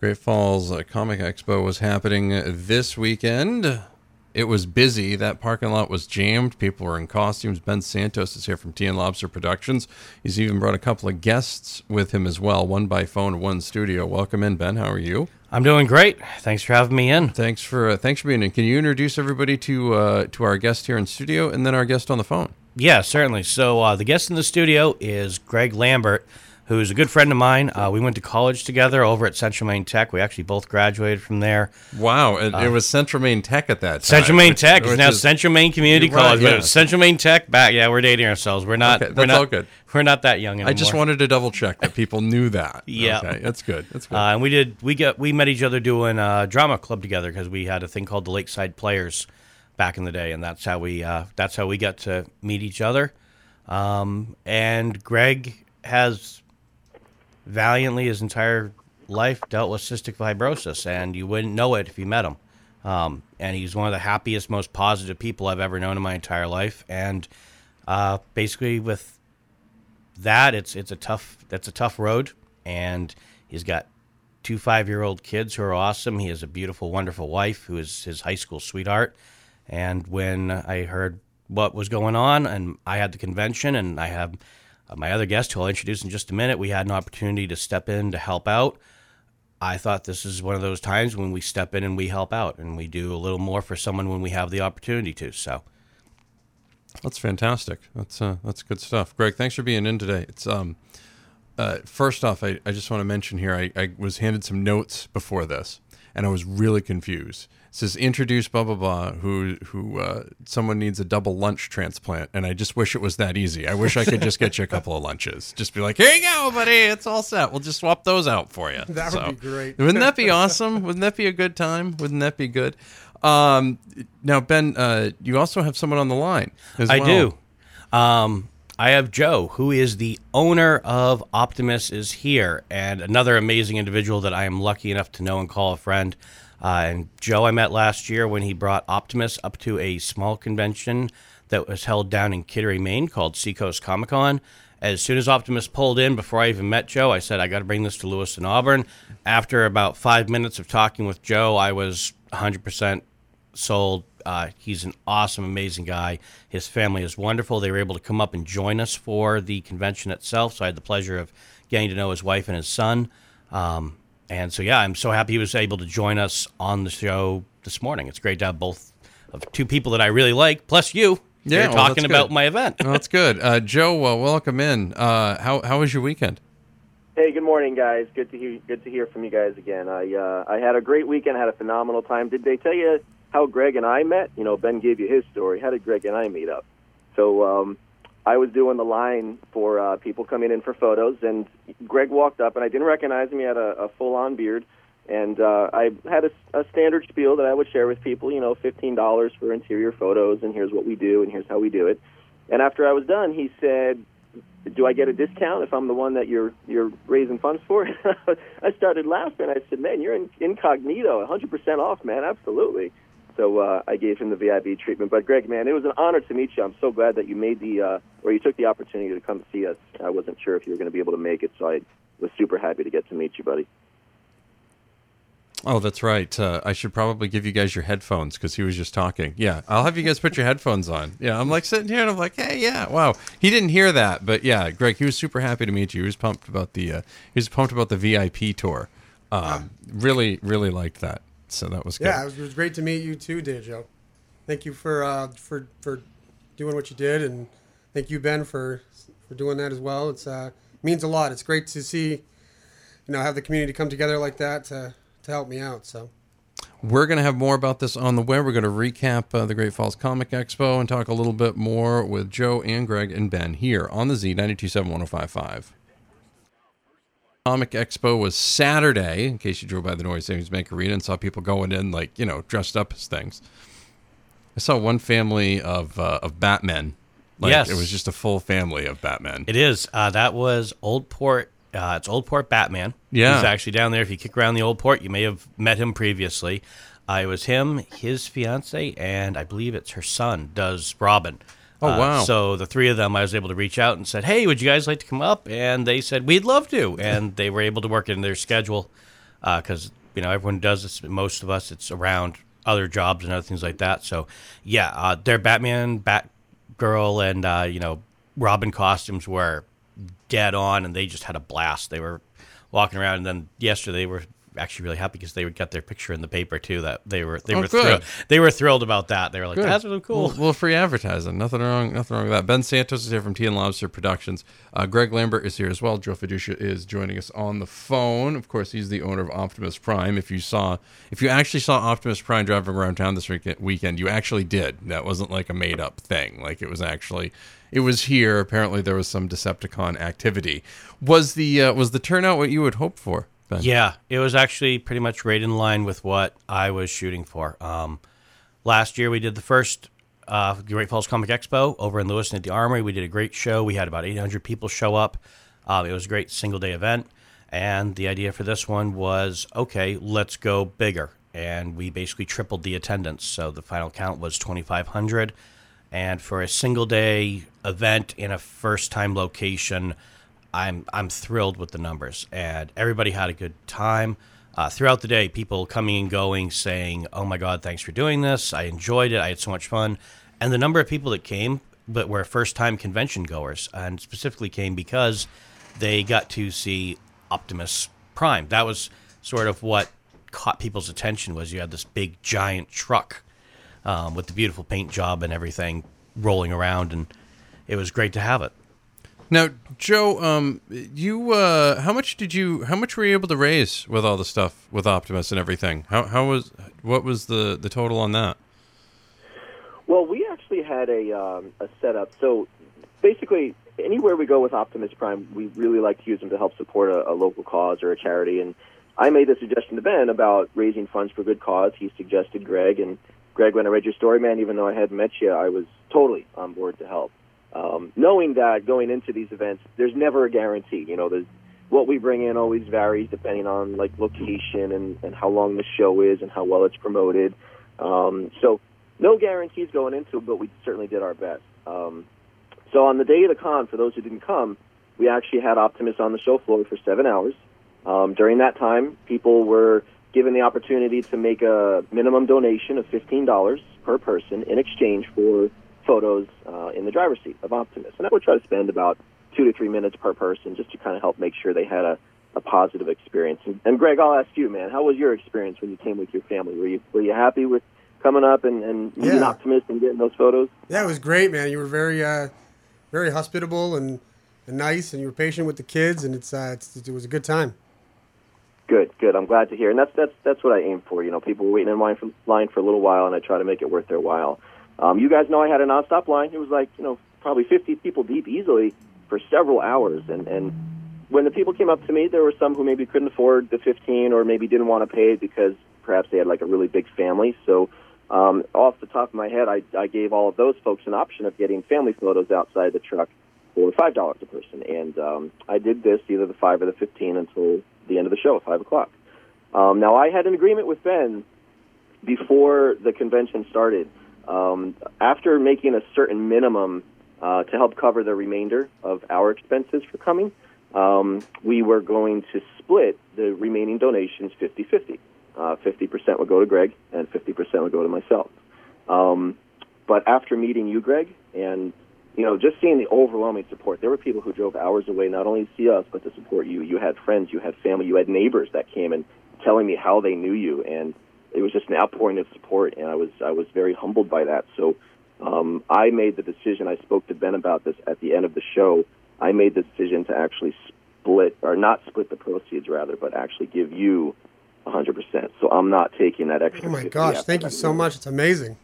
Great Falls Comic Expo was happening this weekend. It was busy. That parking lot was jammed. People were in costumes. Ben Santos is here from Tea and Lobster Productions. He's even brought a couple of guests with him as well, one by phone, one studio. Welcome in, Ben. How are you? I'm doing great. Thanks for having me in. Thanks for uh, thanks for being in. Can you introduce everybody to uh, to our guest here in studio and then our guest on the phone? Yeah, certainly. So uh, the guest in the studio is Greg Lambert who's a good friend of mine. Uh, we went to college together over at Central Maine Tech. We actually both graduated from there. Wow, it, uh, it was Central Maine Tech at that time. Central Maine which, Tech is now is, Central Maine Community College. Right, yeah. Central Maine Tech back. Yeah, we're dating ourselves. We're not. Okay, that's we're not, all good. We're not that young anymore. I just wanted to double check that people knew that. yeah, okay, that's good. That's good. Uh, and we did. We got. We met each other doing a drama club together because we had a thing called the Lakeside Players back in the day, and that's how we. Uh, that's how we got to meet each other. Um, and Greg has valiantly his entire life dealt with cystic fibrosis, and you wouldn't know it if you met him. Um, and he's one of the happiest, most positive people I've ever known in my entire life. And uh, basically, with that, it's it's a tough that's a tough road. And he's got two five year old kids who are awesome. He has a beautiful, wonderful wife who is his high school sweetheart. And when I heard what was going on, and I had the convention, and I have uh, my other guest, who I'll introduce in just a minute, we had an opportunity to step in to help out. I thought this is one of those times when we step in and we help out and we do a little more for someone when we have the opportunity to. So that's fantastic. That's uh, that's good stuff. Greg, thanks for being in today. It's um, uh, first off, I, I just want to mention here, I, I was handed some notes before this, and I was really confused. It says introduce blah blah blah who who uh, someone needs a double lunch transplant. And i just wish it was that easy. I wish i could just get you a couple of lunches. Just be like here you go buddy. It's all set. We'll just swap those out for you. That so, would be great. wouldn't that be awesome? Wouldn't that be a good time? Wouldn't that be good? Um, now ben uh, you also have someone on the line i well. do. Um, I have Joe, who is the owner of Optimus, is here, and another amazing individual that I am lucky enough to know and call a friend. Uh, and Joe, I met last year when he brought Optimus up to a small convention that was held down in Kittery, Maine called Seacoast Comic Con. As soon as Optimus pulled in, before I even met Joe, I said, I got to bring this to Lewiston Auburn. After about five minutes of talking with Joe, I was 100% sold. Uh, he's an awesome, amazing guy. His family is wonderful. They were able to come up and join us for the convention itself. So I had the pleasure of getting to know his wife and his son. Um, and so, yeah, I'm so happy he was able to join us on the show this morning. It's great to have both of two people that I really like, plus you. Yeah, well, talking about my event. well, that's good. Uh, Joe, uh, welcome in. Uh, how how was your weekend? Hey, good morning, guys. Good to hear good to hear from you guys again. I uh, I had a great weekend. Had a phenomenal time. Did they tell you how Greg and I met? You know, Ben gave you his story. How did Greg and I meet up? So um, I was doing the line for uh, people coming in for photos, and Greg walked up, and I didn't recognize him. He had a, a full-on beard, and uh, I had a, a standard spiel that I would share with people. You know, fifteen dollars for interior photos, and here's what we do, and here's how we do it. And after I was done, he said, "Do I get a discount if I'm the one that you're you're raising funds for?" I started laughing. I said, "Man, you're in, incognito, 100% off, man. Absolutely." So uh, I gave him the VIP treatment. But Greg, man, it was an honor to meet you. I'm so glad that you made the uh, or you took the opportunity to come see us. I wasn't sure if you were going to be able to make it, so I was super happy to get to meet you, buddy. Oh, that's right. Uh, I should probably give you guys your headphones because he was just talking. Yeah, I'll have you guys put your headphones on. Yeah, I'm like sitting here and I'm like, hey, yeah, wow. He didn't hear that, but yeah, Greg, he was super happy to meet you. He was pumped about the uh, he was pumped about the VIP tour. Um, really, really liked that. So that was good. Yeah, it was, it was great to meet you too, Joe. Thank you for uh, for for doing what you did, and thank you, Ben, for for doing that as well. It's uh, means a lot. It's great to see, you know, have the community come together like that to to help me out. So. We're going to have more about this on the web. We're going to recap uh, the Great Falls Comic Expo and talk a little bit more with Joe and Greg and Ben here on the Z927 1055. Comic Expo was Saturday. In case you drove by the Norway Savings Bank Arena and saw people going in like you know dressed up as things. I saw one family of uh, of Batmen. Like, Yes. it was just a full family of Batman. It is. Uh, that was Old Port. Uh, it's Old Port Batman. Yeah. He's actually down there. If you kick around the Old Port, you may have met him previously. Uh, it was him, his fiance, and I believe it's her son, does Robin. Oh, Uh, wow. So the three of them, I was able to reach out and said, "Hey, would you guys like to come up?" And they said, "We'd love to." And they were able to work in their schedule because you know everyone does this. Most of us, it's around other jobs and other things like that. So yeah, uh, their Batman, Batgirl, and uh, you know Robin costumes were dead on, and they just had a blast. They were walking around, and then yesterday they were actually really happy because they got their picture in the paper too. That they were they Oh, were thrilled. They were thrilled about that. They were like, Good. "That's really cool." Well, well, free advertising. Nothing wrong. Nothing wrong with that. Ben Santos is here from Tea and Lobster Productions. Uh, Greg Lambert is here as well. Joe Fiduccia is joining us on the phone. Of course, he's the owner of Optimus Prime. If you saw, if you actually saw Optimus Prime driving around town this weekend, weekend you actually did. That wasn't like a made up thing. Like it was actually, it was here. Apparently, there was some Decepticon activity. Was the uh, was the turnout what you would hope for? Ben? Yeah, it was actually pretty much right in line with what I was shooting for. Um, last year we did the first uh, Great Falls Comic Expo over in Lewiston at the Armory. We did a great show. We had about 800 people show up. Um, it was a great single day event. And the idea for this one was okay, let's go bigger. And we basically tripled the attendance. So the final count was 2,500. And for a single day event in a first time location, I'm I'm thrilled with the numbers, and everybody had a good time. Uh, throughout the day, people coming and going saying, "Oh my God, thanks for doing this. I enjoyed it. I had so much fun." And the number of people that came, but were first-time convention goers, and specifically came because they got to see Optimus Prime. That was sort of what caught people's attention. Was you had this big giant truck um, with the beautiful paint job and everything rolling around, and it was great to have it. Now, Joe, um, you uh, how much did you how much were you able to raise with all the stuff with Optimus and everything? How how was what was the the total on that? Well, we actually had a um, a setup. So basically, anywhere we go with Optimus Prime, we really like to use them to help support a, a local cause or a charity. And I made the suggestion to Ben about raising funds for a good cause. He suggested Greg, and Greg, when I read your story, man, even though I hadn't met you, I was totally on board to help. Um, knowing that going into these events, there's never a guarantee. You know, what we bring in always varies depending on like location and, and how long the show is and how well it's promoted. Um, so no guarantees going into it, but we certainly did our best. Um, so on the day of the con, for those who didn't come, we actually had Optimus on the show floor for seven hours. Um, during that time, people were given the opportunity to make a minimum donation of fifteen dollars per person in exchange for photos uh, in the driver's seat of Optimus. And I would try to spend about two to three minutes per person just to kind of help make sure they had a, a positive experience. And, and Greg, I'll ask you, man, how was your experience when you came with your family? Were you were you happy with coming up and, and Yeah. Optimus and getting those photos? Yeah, it was great, man. You were very, uh, very hospitable and, and nice, and you were patient with the kids, and it's, uh, it's it was a good time. Good, good. I'm glad to hear, and that's that's that's what I aim for. You know, people were waiting in line for line for a little while, and I try to make it worth their while. Um, you guys know I had a nonstop line. It was like you know probably 50 people deep easily for several hours, and and when the people came up to me, there were some who maybe couldn't afford the 15 or maybe didn't want to pay because perhaps they had like a really big family. So um, off the top of my head, I, I gave all of those folks an option of getting family photos outside the truck for five dollars a person, and um, I did this either the five or the 15 until the end of the show at five o'clock. Um, now I had an agreement with Ben before the convention started. Um, after making a certain minimum uh, to help cover the remainder of our expenses for coming, um, we were going to split the remaining donations 50 50. Uh, 50% would go to Greg, and 50% would go to myself. Um, but after meeting you, Greg, and you know, just seeing the overwhelming support, there were people who drove hours away not only to see us, but to support you. You had friends, you had family, you had neighbors that came and telling me how they knew you, and it was just an outpouring of support, and I was I was very humbled by that. So um, I made the decision. I spoke to Ben about this at the end of the show. I made the decision to actually split, or not split the proceeds, rather, but actually give you 100%. So I'm not taking that extra. Oh my gosh, thank you so much. It's amazing.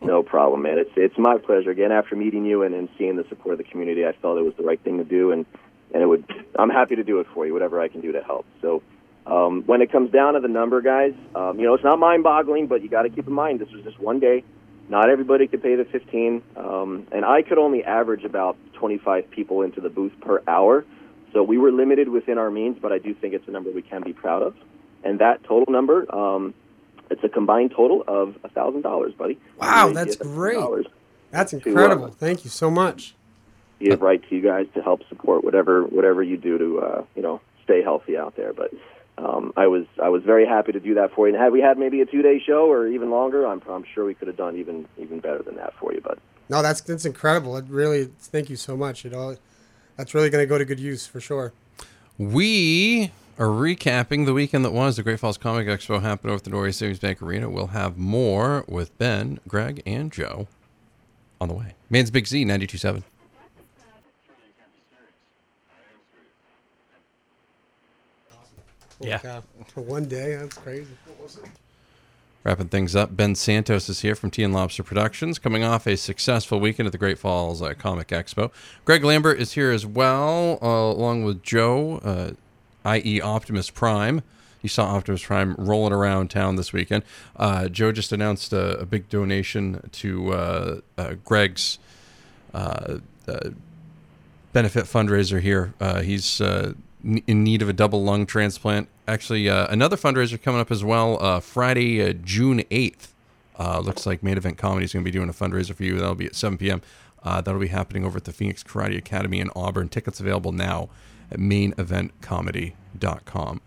No problem, man. It's it's my pleasure. Again, after meeting you and, and seeing the support of the community, I felt it was the right thing to do. And and it would. I'm happy to do it for you, whatever I can do to help. So. Um, when it comes down to the number, guys, um, you know it's not mind-boggling, but you got to keep in mind this was just one day. Not everybody could pay the 15, um, and I could only average about 25 people into the booth per hour. So we were limited within our means, but I do think it's a number we can be proud of. And that total number, um, it's a combined total of a thousand dollars, buddy. Wow, that's great. $1,000 That's to, uh, incredible. Thank you so much. give right to you guys to help support whatever whatever you do to uh, you know stay healthy out there. But um, I was I was very happy to do that for you. And had we had maybe a two day show or even longer, I'm I'm sure we could have done even even better than that for you. But No, that's that's incredible. It really, thank you so much. It all, that's really going to go to good use for sure. We are recapping the weekend that was. The Great Falls Comic Expo happened over at the Norway Savings Bank Arena. We'll have more with Ben, Greg, and Joe on the way. Maine's Big Z, 92.7. Holy Yeah. cow. For one day, that's crazy. Wrapping things up, Ben Santos is here from Tea and Lobster Productions, coming off a successful weekend at the Great Falls uh, Comic Expo. Greg Lambert is here as well, uh, along with Joe, uh, i.e., Optimus Prime. You saw Optimus Prime rolling around town this weekend. Uh, Joe just announced a, a big donation to uh, uh, Greg's uh, uh, benefit fundraiser here. Uh, he's uh, n- in need of a double lung transplant. Actually, uh, another fundraiser coming up as well. Uh, Friday, uh, June eighth. Uh, looks like Main Event Comedy is going to be doing a fundraiser for you. That'll be at 7 p.m. Uh, that'll be happening over at the Phoenix Karate Academy in Auburn. Tickets available now at maineventcomedy.com.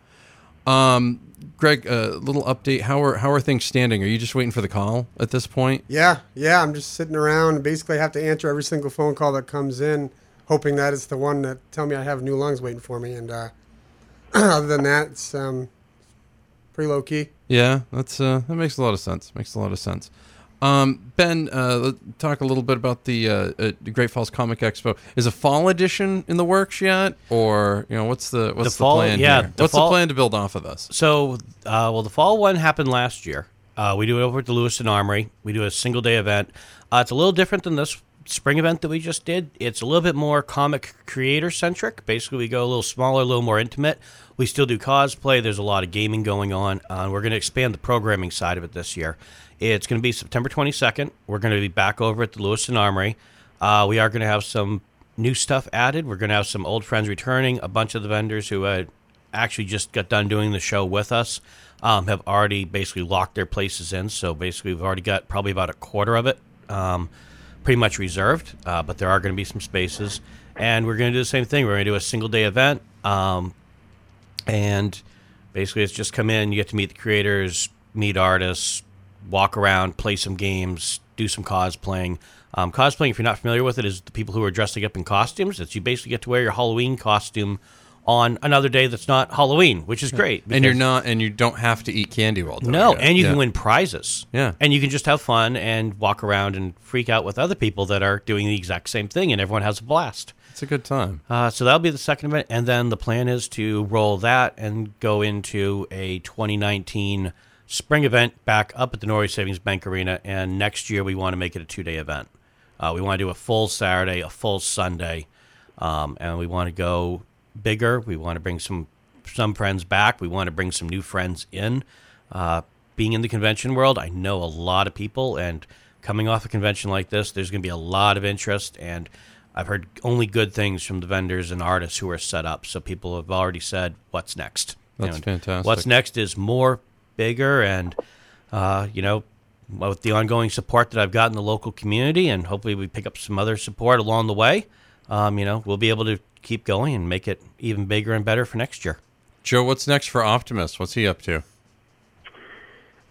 Um, Greg, a little update. How are how are things standing? Are you just waiting for the call at this point? Yeah, yeah. I'm just sitting around basically have to answer every single phone call that comes in, hoping that it's the one that tell me I have new lungs waiting for me. And uh, other than that, it's um, pretty low key. Yeah, that's uh, that makes a lot of sense. Makes a lot of sense. Um, ben, uh, let's talk a little bit about the uh, uh, Great Falls Comic Expo. Is a fall edition in the works yet, or you know what's the what's the, fall- plan? yeah, here? the what's fall- the plan to build off of this? So, uh, well, the fall one happened last year. Uh, we do it over at the Lewiston Armory. We do a single day event. Uh, it's a little different than this spring event that we just did. It's a little bit more comic creator centric. Basically, we go a little smaller, a little more intimate. We still do cosplay. There's a lot of gaming going on. Uh, we're going to expand the programming side of it this year. It's going to be September 22nd. We're going to be back over at the Lewiston Armory. Uh, we are going to have some new stuff added. We're going to have some old friends returning. A bunch of the vendors who had actually just got done doing the show with us um, have already basically locked their places in. So basically, we've already got probably about a quarter of it um, pretty much reserved. Uh, but there are going to be some spaces, and we're going to do the same thing. We're going to do a single day event, um, and basically, it's just come in. You get to meet the creators, meet artists, walk around, play some games, do some cosplaying. Um, cosplaying, if you're not familiar with it, is the people who are dressing up in costumes. It's you basically get to wear your Halloween costume on another day that's not Halloween, which is great. And you're not, and you don't have to eat candy while doing no, and you Yeah. can win prizes. Yeah. and you can just have fun and walk around and freak out with other people that are doing the exact same thing, and everyone has a blast. It's a good time. Uh, so that'll be the second event, and then the plan is to roll that and go into a 2019 spring event back up at the Norway Savings Bank Arena. And next year we want to make it a two-day event. Uh, we want to do a full Saturday, a full Sunday, um, and we want to go bigger. We want to bring some some friends back. We want to bring some new friends in. Uh, being in the convention world, I know a lot of people, and coming off a convention like this, there's going to be a lot of interest. And I've heard only good things from the vendors and artists who are set up. So people have already said, "What's next?" That's And fantastic. What's next is more, bigger, and uh, you know, with the ongoing support that I've got in the local community, and hopefully we pick up some other support along the way. Um, you know, we'll be able to keep going and make it even bigger and better for next year. Joe, what's next for Optimus? What's he up to?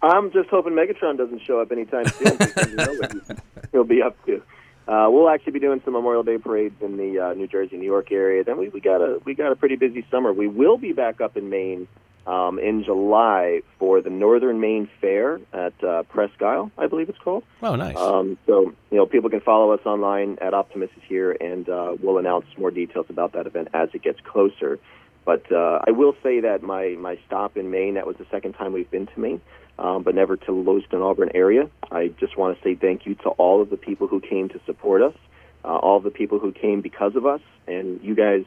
I'm just hoping Megatron doesn't show up anytime soon. you know he- he'll be up to. Uh, we'll actually be doing some Memorial Day parades in the uh, New Jersey, New York area. Then we, we got a we got a pretty busy summer. We will be back up in Maine um, in July for the Northern Maine Fair at uh, Presque Isle, I believe it's called. Oh, nice. Um, so you know, people can follow us online at Optimus is here, and uh, we'll announce more details about that event as it gets closer. But uh, I will say that my my stop in Maine that was the second time we've been to Maine, um, but never to the Lewiston Auburn area. I just want to say thank you to all of the people who came to support us, uh, all of the people who came because of us, and you guys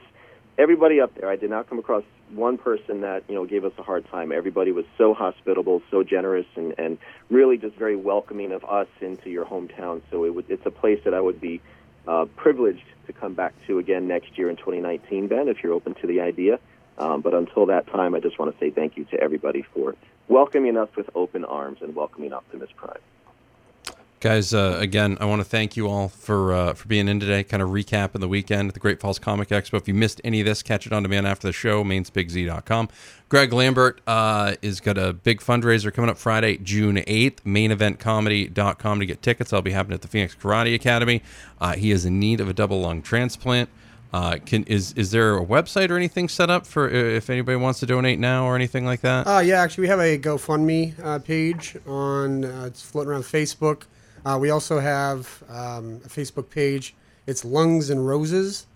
everybody up there. I did not come across one person that you know gave us a hard time. Everybody was so hospitable, so generous, and and really just very welcoming of us into your hometown. So it would, it's a place that I would be uh, privileged to come back to again next year in 2019, Ben, if you're open to the idea. Um, but until that time, I just want to say thank you to everybody for welcoming us with open arms and welcoming Optimus Prime. Guys, uh, again, I want to thank you all for uh, for being in today. Kind of recapping the weekend at the Great Falls Comic Expo. If you missed any of this, catch it on demand after the show. MainsBigZ.com. Greg Lambert uh, is got a big fundraiser coming up Friday, June eighth. MainEventComedy.com to get tickets. I'll be happening at the Phoenix Karate Academy. Uh, he is in need of a double lung transplant. Uh, can is is there a website or anything set up for if anybody wants to donate now or anything like that? Uh, yeah, actually, we have a GoFundMe uh, page on. Uh, it's floating around Facebook. Uh, we also have um, a Facebook page. It's Lungs and Roses.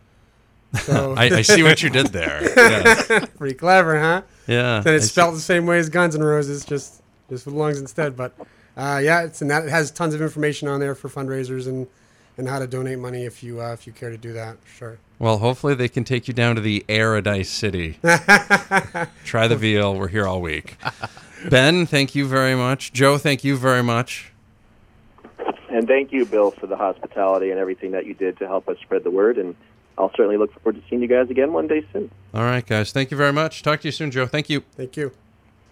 So I, I see what you did there. Yeah, pretty clever, huh? yeah. Then it's I see- spelled the same way as Guns N' Roses, just just with lungs instead. But uh, yeah, it's and that it has tons of information on there for fundraisers and and how to donate money if you uh, if you care to do that. Sure. Well, hopefully they can take you down to the Paradise City. Try the veal. We're here all week. Ben, thank you very much. Joe, thank you very much. And thank you, Bill, for the hospitality and everything that you did to help us spread the word. And I'll certainly look forward to seeing you guys again one day soon. All right, guys. Thank you very much. Talk to you soon, Joe. Thank you. Thank you.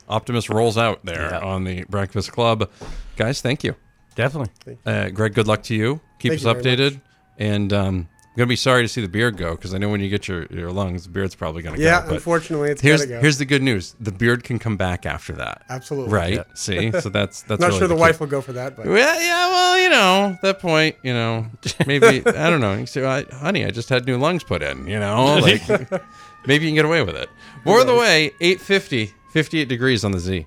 Optimus rolls out there Yeah. on the Breakfast Club. Guys, thank you. Definitely. Uh, Greg, good luck to you. Keep Thank us you very updated. And um, I'm going to be sorry to see the beard go because I know when you get your, your lungs, the beard's probably going to Yeah, go. Yeah, unfortunately, it's here's, gotta go. here's the good news the beard can come back after that. Absolutely. Right? Yeah. See? So that's that's Not really sure the key. wife will go for that, but Well, yeah, well, you know, at that point, you know, maybe I don't know. You say, I, honey, I just had new lungs put in. You know, like maybe you can get away with it. More of the way, 850, 58 degrees on the Z.